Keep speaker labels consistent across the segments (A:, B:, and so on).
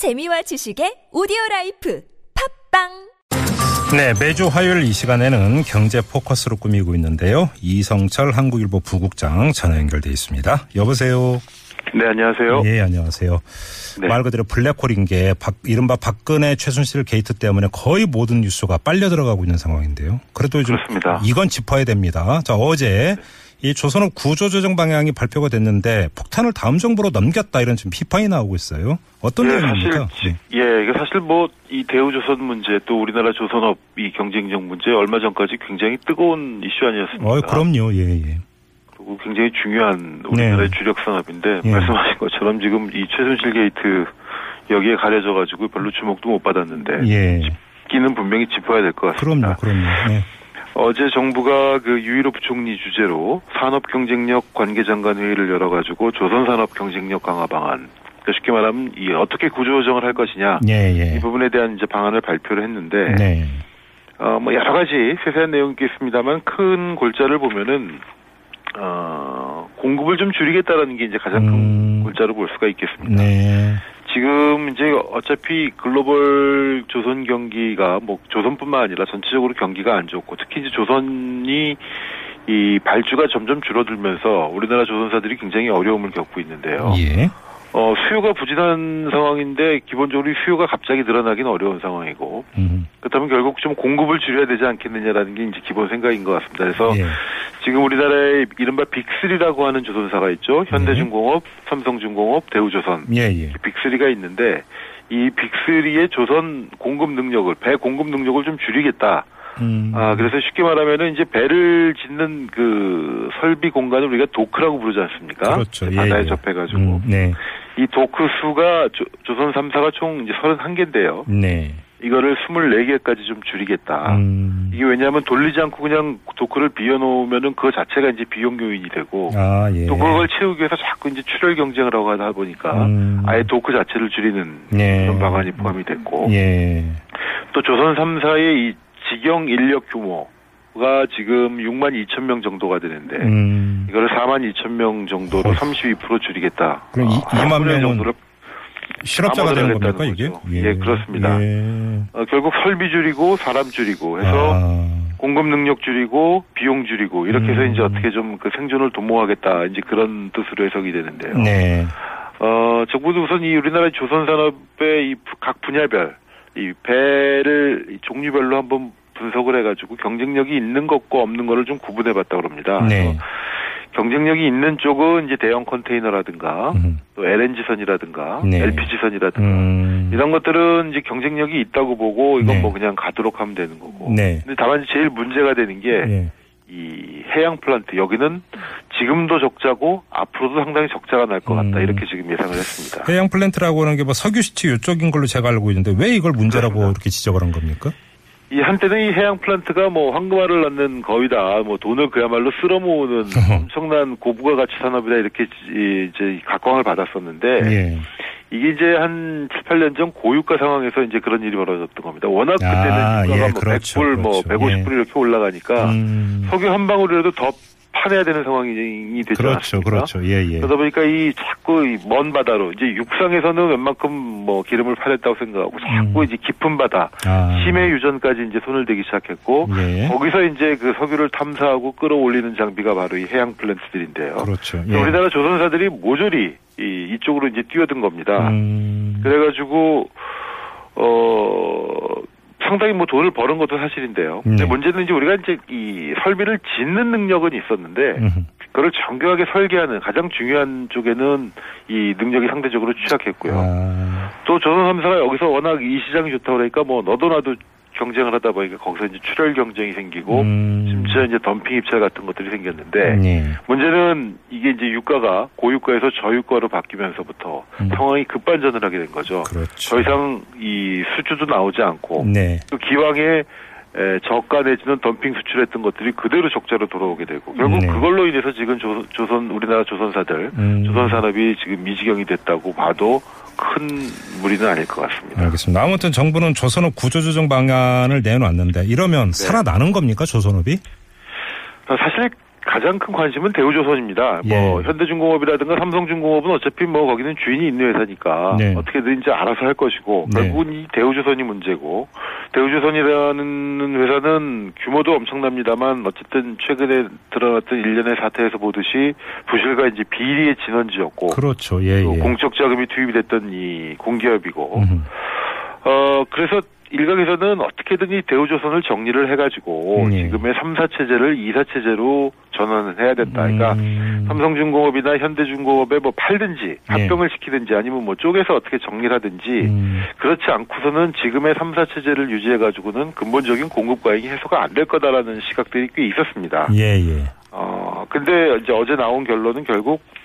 A: 재미와 지식의 오디오 라이프 팟빵
B: 네, 매주 화요일 이 시간에는 경제 포커스로 꾸미고 있는데요. 이성철 한국일보 부국장 전화 연결돼 있습니다. 여보세요.
C: 네, 안녕하세요.
B: 예, 안녕하세요.
C: 네.
B: 말 그대로 블랙홀인 게 박, 이른바 박근혜 최순실 게이트 때문에 거의 모든 뉴스가 빨려 들어가고 있는 상황인데요. 그래도 좀
C: 그렇습니다.
B: 이건 짚어야 됩니다. 자, 어제 이 조선업 구조조정 방향이 발표가 됐는데 폭탄을 다음 정부로 넘겼다 이런 지금 비판이 나오고 있어요. 어떤
C: 예,
B: 내용입니까?
C: 사실 예, 이게 사실 뭐 이 대우조선 문제 또 우리나라 조선업 이 경쟁력 문제 얼마 전까지 굉장히 뜨거운 이슈 아니었습니까?
B: 어, 그럼요. 예, 예.
C: 그리고 굉장히 중요한 우리나라의
B: 네.
C: 주력 산업인데
B: 예.
C: 말씀하신 것처럼 지금 이 최순실 게이트 여기에 가려져 가지고 별로 주목도 못 받았는데
B: 예.
C: 얘기는 분명히 짚어야 될 것 같습니다.
B: 그럼요, 그럼요. 네.
C: 어제 정부가 그 유일호 부총리 주재로 산업 경쟁력 관계장관 회의를 열어가지고 조선 산업 경쟁력 강화 방안 그러니까 쉽게 말하면 이 어떻게 구조조정을 할 것이냐
B: 예, 예.
C: 이 부분에 대한 이제 방안을 발표를 했는데
B: 네.
C: 어뭐 여러 가지 세세한 내용이 있겠습니다만 큰 골자를 보면은 어 공급을 좀 줄이겠다라는 게 이제 가장 큰
B: 음.
C: 골자로 볼 수가 있겠습니다.
B: 네.
C: 지금 이제 어차피 글로벌 조선 경기가 뭐 조선뿐만 아니라 전체적으로 경기가 안 좋고 특히 이제 조선이 이 발주가 점점 줄어들면서 우리나라 조선사들이 굉장히 어려움을 겪고 있는데요.
B: 예.
C: 어, 수요가 부진한 상황인데 기본적으로 이 수요가 갑자기 늘어나기는 어려운 상황이고
B: 음.
C: 그렇다면 결국 좀 공급을 줄여야 되지 않겠느냐라는 게 이제 기본 생각인 것 같습니다. 그래서
B: 예.
C: 지금 우리나라의 이른바 빅3라고 하는 조선사가 있죠. 현대중공업, 삼성중공업, 대우조선.
B: 예, 예.
C: 빅3가 있는데 이 빅3의 조선 공급 능력을 배 공급 능력을 좀 줄이겠다.
B: 음.
C: 아 그래서 쉽게 말하면은 이제 배를 짓는 그 설비 공간을 우리가 도크라고 부르지 않습니까?
B: 그렇죠. 예,
C: 바다에
B: 예.
C: 접해가지고
B: 음, 네.
C: 이 도크 수가 조, 조선 3사가 총 이제 31개인데요.
B: 네.
C: 이거를 24개까지 좀 줄이겠다.
B: 음.
C: 이게 왜냐하면 돌리지 않고 그냥 도크를 비워놓으면은 그 자체가 이제 비용 요인이 되고
B: 아, 예.
C: 또 그걸 채우기 위해서 자꾸 이제 출혈 경쟁을 하고 하다 보니까
B: 음.
C: 아예 도크 자체를 줄이는
B: 네.
C: 그런 방안이 포함이 됐고
B: 예.
C: 또 조선 3사의 이 직영 인력 규모가 지금 6만 2천 명 정도가 되는데
B: 음.
C: 이거를 4만 2천 명 정도로
B: 어휴.
C: 32% 줄이겠다.
B: 그럼 이-
C: 어,
B: 2만
C: 3분의 일
B: 명은
C: 정도를
B: 실업자가 되는 겁니까, 이게?
C: 거죠. 예, 그렇습니다.
B: 예.
C: 어, 결국 설비 줄이고 사람 줄이고 해서
B: 아.
C: 공급 능력 줄이고 비용 줄이고 이렇게 해서
B: 음.
C: 이제 어떻게 좀 그 생존을 도모하겠다 이제 그런 뜻으로 해석이 되는데요.
B: 네.
C: 어, 정부도 우선 이 우리나라 조선 산업의 이 각 분야별 이 배를 이 종류별로 한번 분석을 해가지고 경쟁력이 있는 것과 없는 거를 좀 구분해 봤다 그럽니다.
B: 네.
C: 경쟁력이 있는 쪽은 이제 대형 컨테이너라든가
B: 음.
C: 또 LNG선이라든가
B: 네.
C: LPG선이라든가
B: 음.
C: 이런 것들은 이제 경쟁력이 있다고 보고 이건
B: 네.
C: 뭐 그냥 가도록 하면 되는 거고.
B: 네.
C: 근데 다만 제일 문제가 되는 게이
B: 예.
C: 해양 플랜트 여기는 지금도 적자고 앞으로도 상당히 적자가 날 것 같다
B: 음.
C: 이렇게 지금 예상을 했습니다.
B: 해양 플랜트라고 하는 게 뭐 석유 시추 이쪽인 걸로 제가 알고 있는데 왜 이걸 문제라고
C: 그렇습니다.
B: 이렇게 지적을 한 겁니까?
C: 이 한때는 이 해양 플랜트가 뭐 황금알을 낳는 거위다, 뭐 돈을 그야말로 쓸어 모으는 엄청난 고부가 가치 산업이다 이렇게 이- 이제 각광을 받았었는데
B: 예.
C: 이게 이제 한 7, 8년 전 고유가 상황에서 이제 그런 일이 벌어졌던 겁니다. 워낙
B: 아,
C: 그때는 유가가
B: 예,
C: 뭐
B: 그렇죠,
C: 100불, 뭐
B: 그렇죠.
C: 150불 이렇게 올라가니까
B: 음.
C: 석유 한 방울이라도 더 파내야 되는 상황이 되지
B: 그렇죠,
C: 않습니까?
B: 그렇죠. 예, 예.
C: 그러다 보니까 이 자꾸 이먼 바다로 이제 육상에서는 웬만큼 뭐 기름을 파냈다고 생각하고 자꾸
B: 음.
C: 이제 깊은 바다
B: 아.
C: 심해 유전까지 이제 손을 대기 시작했고
B: 예.
C: 거기서 이제 그 석유를 탐사하고 끌어올리는 장비가 바로 이 해양 플랜트들인데요.
B: 그렇죠.
C: 그래서 우리나라 조선사들이 모조리 이, 이쪽으로 이제 뛰어든 겁니다.
B: 음.
C: 그래가지고 어 상당히 뭐 돈을 버는 것도 사실인데요. 근데
B: 네.
C: 문제는 이제 우리가 이제 이 설비를 짓는 능력은 있었는데
B: 음.
C: 그걸 정교하게 설계하는 가장 중요한 쪽에는 이 능력이 상대적으로 취약했고요.
B: 아.
C: 또 조선 3사가 여기서 워낙 이 시장이 좋다 그러니까 뭐 너도 나도 경쟁을 하다 보니까 거기서 이제 출혈 경쟁이 생기고
B: 음.
C: 심지어 이제 덤핑 입찰 같은 것들이 생겼는데
B: 예.
C: 문제는 이게 이제 유가가 고유가에서 저유가로 바뀌면서부터
B: 음.
C: 상황이 급반전을 하게 된 거죠.
B: 그렇죠.
C: 더 이상 이 수주도 나오지 않고
B: 네.
C: 또 기왕에 에, 저가 내지는 덤핑 수출했던 것들이 그대로 적자로 돌아오게 되고 결국
B: 네.
C: 그걸로 인해서 지금 조선, 조선 우리나라 조선사들
B: 음.
C: 조선 산업이 지금 미지경이 됐다고 봐도 큰 무리는 아닐 것 같습니다.
B: 알겠습니다. 아무튼 정부는 조선업 구조조정 방안을 내놨는데 이러면
C: 네.
B: 살아나는 겁니까 조선업이?
C: 어, 사실 가장 큰 관심은 대우조선입니다.
B: 예.
C: 뭐 현대중공업이라든가 삼성중공업은 어차피 뭐 거기는 주인이 있는 회사니까
B: 네.
C: 어떻게든 이제 알아서 할 것이고
B: 네.
C: 결국은 이 대우조선이 문제고 대우조선이라는 회사는 규모도 엄청납니다만 어쨌든 최근에 드러났던 일련의 사태에서 보듯이 부실과 이제 비리의 진원지였고
B: 그렇죠. 예,
C: 또
B: 예.
C: 공적 자금이 투입이 됐던 이 공기업이고
B: 음.
C: 어 그래서 일각에서는 어떻게든 이 대우조선을 정리를 해가지고
B: 예.
C: 지금의 3사 체제를 2사 체제로 전환을 해야 된다. 그러니까
B: 음.
C: 삼성중공업이나 현대중공업에 뭐 팔든지 합병을 시키든지 아니면 뭐 쪼개서 어떻게 정리를 하든지
B: 음.
C: 그렇지 않고서는 지금의 3사 체제를 유지해가지고는 근본적인 공급 과잉이 해소가 안 될 거다라는 시각들이 꽤 있었습니다.
B: 예, 예.
C: 어 근데 이제 어제 나온 결론은 결국 어,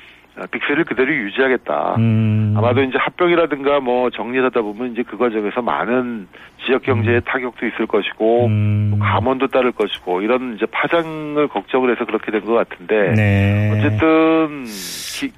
C: 빅세를 그대로 유지하겠다.
B: 음.
C: 아마도 이제 합병이라든가 뭐 정리하다 보면 이제 그 과정에서 많은 지역 경제에 타격도 있을 것이고
B: 음.
C: 또 감원도 따를 것이고 이런 이제 파장을 걱정을 해서 그렇게 된 것 같은데
B: 네.
C: 어쨌든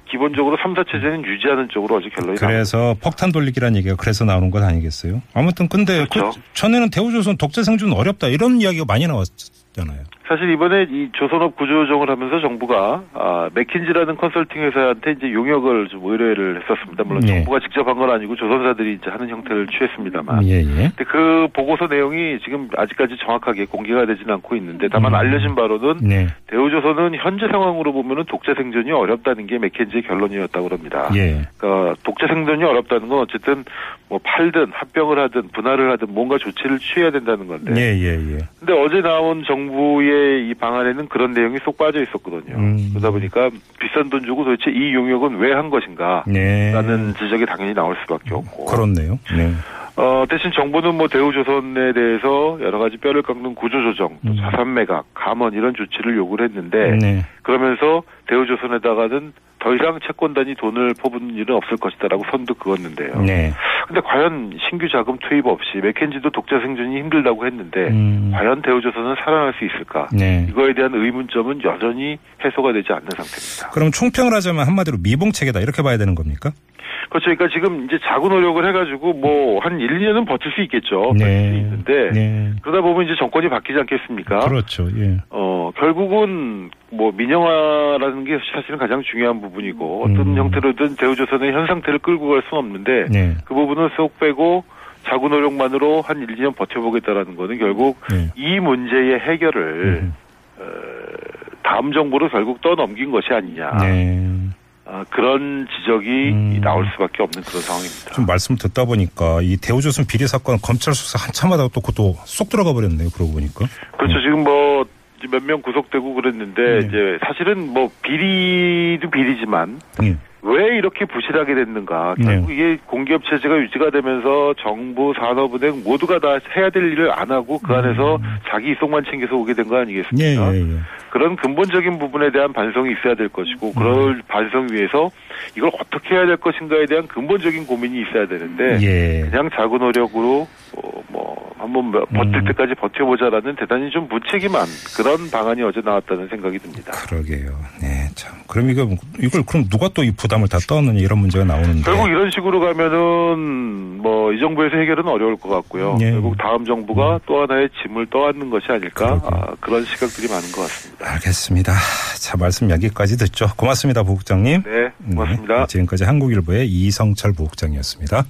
C: 기, 본적으로 3사 체제는 유지하는 쪽으로 어제 결론이.
B: 그래서 폭탄 돌리기란 얘기가 그래서 나오는 것 아니겠어요? 아무튼 근데
C: 그렇죠.
B: 그 전에는 대우조선 독재 생존 어렵다 이런 이야기가 많이 나왔잖아요.
C: 사실 이번에 이 조선업 구조조정을 하면서 정부가 아, 맥킨지라는 컨설팅 회사한테 이제 용역을 좀 의뢰를 했었습니다. 물론
B: 예.
C: 정부가 직접 한 건 아니고 조선사들이 이제 하는 형태를 취했습니다만.
B: 예, 예.
C: 근데 그 보고서 내용이 지금 아직까지 정확하게 공개가 되지는 않고 있는데 다만
B: 음.
C: 알려진 바로는
B: 네.
C: 대우조선은 현재 상황으로 보면은 독재 생존이 어렵다는 게 맥켄지의 결론이었다고 합니다.
B: 예.
C: 그러니까 독재 생존이 어렵다는 건 어쨌든 뭐 팔든 합병을 하든 분할을 하든 뭔가 조치를 취해야 된다는 건데.
B: 예, 예, 예.
C: 근데 어제 나온 정부의 이 방안에는 그런 내용이 쏙 빠져 있었거든요.
B: 음.
C: 그러다 보니까 비싼 돈 주고 도대체 이 용역은 왜 한 것인가?
B: 네.
C: 라는 지적이 당연히 나올 수밖에 없고.
B: 그렇네요. 네.
C: 어, 대신 정부는 뭐 대우조선에 대해서 여러 가지 뼈를 깎는 구조조정, 또
B: 음.
C: 자산 매각, 감원 이런 조치를 요구를 했는데
B: 네.
C: 그러면서 대우조선에다가는 더 이상 채권단이 돈을 퍼붓는 일은 없을 것이다라고 선도 그었는데요.
B: 네.
C: 근데 과연 신규 자금 투입 없이 맥켄지도 독자 생존이 힘들다고 했는데
B: 음.
C: 과연 대우조선은 살아날 수 있을까?
B: 네.
C: 이거에 대한 의문점은 여전히 해소가 되지 않는 상태입니다.
B: 그럼 총평을 하자면 한마디로 미봉책이다 이렇게 봐야 되는 겁니까?
C: 그렇죠. 그러니까 지금 이제 자구 노력을 해가지고 뭐 한 1, 2년은 버틸 수 있겠죠. 버틸 수 있는데
B: 네.
C: 그러다 보면 이제 정권이 바뀌지 않겠습니까?
B: 그렇죠. 예.
C: 어, 결국은 뭐 민영화라는 게 사실은 가장 중요한 부분이고 어떤
B: 음.
C: 형태로든 대우조선의 현 상태를 끌고 갈 수는 없는데
B: 네.
C: 그 부분을 쏙 빼고 자구 노력만으로 한 1, 2년 버텨보겠다라는 거는 결국
B: 네.
C: 이 문제의 해결을
B: 음.
C: 어, 다음 정부로 결국 떠넘긴 것이 아니냐.
B: 네.
C: 어, 그런 지적이
B: 음.
C: 나올 수밖에 없는 그런 상황입니다.
B: 좀 말씀 듣다 보니까 이 대우조선 비리 사건 검찰 수사 한참 하다가 또 그것도 쏙 들어가 버렸네요. 그러고 보니까.
C: 그렇죠. 지금 뭐 몇 명 구속되고 그랬는데
B: 네.
C: 이제 사실은 뭐 비리도 비리지만
B: 예.
C: 왜 이렇게 부실하게 됐는가?
B: 네.
C: 결국 이게 공기업 체제가 유지가 되면서 정부, 산업은행 모두가 다 해야 될 일을 안 하고 그 안에서 자기 이속만 챙겨서 오게 된거
B: 예,
C: 아니겠습니까?
B: 예, 예.
C: 그런 근본적인 부분에 대한 반성이 있어야 될 것이고 그럴 반성 위해서 이걸 어떻게 해야 될 것인가에 대한 근본적인 고민이 있어야 되는데
B: 예.
C: 그냥 자구 노력으로 어, 뭐 한번 뭐 버틸
B: 음.
C: 때까지 버텨보자라는 대단히 좀 무책임한 그런 방안이 어제 나왔다는 생각이 듭니다.
B: 그러게요. 네, 참. 그럼 이거 이걸 그럼 누가 또 이 부담을 다 떠느냐 이런 문제가 나오는데.
C: 결국 이런 식으로 가면은 뭐 이 정부에서 해결은 어려울 것 같고요.
B: 예.
C: 결국 다음 정부가 또 하나의 짐을 떠안는 것이 아닐까. 아, 그런 시각들이 많은 것 같습니다.
B: 알겠습니다. 자, 말씀 여기까지 듣죠. 고맙습니다, 부국장님.
C: 네, 고맙습니다.
B: 네, 지금까지 한국일보의 이성철 부국장이었습니다.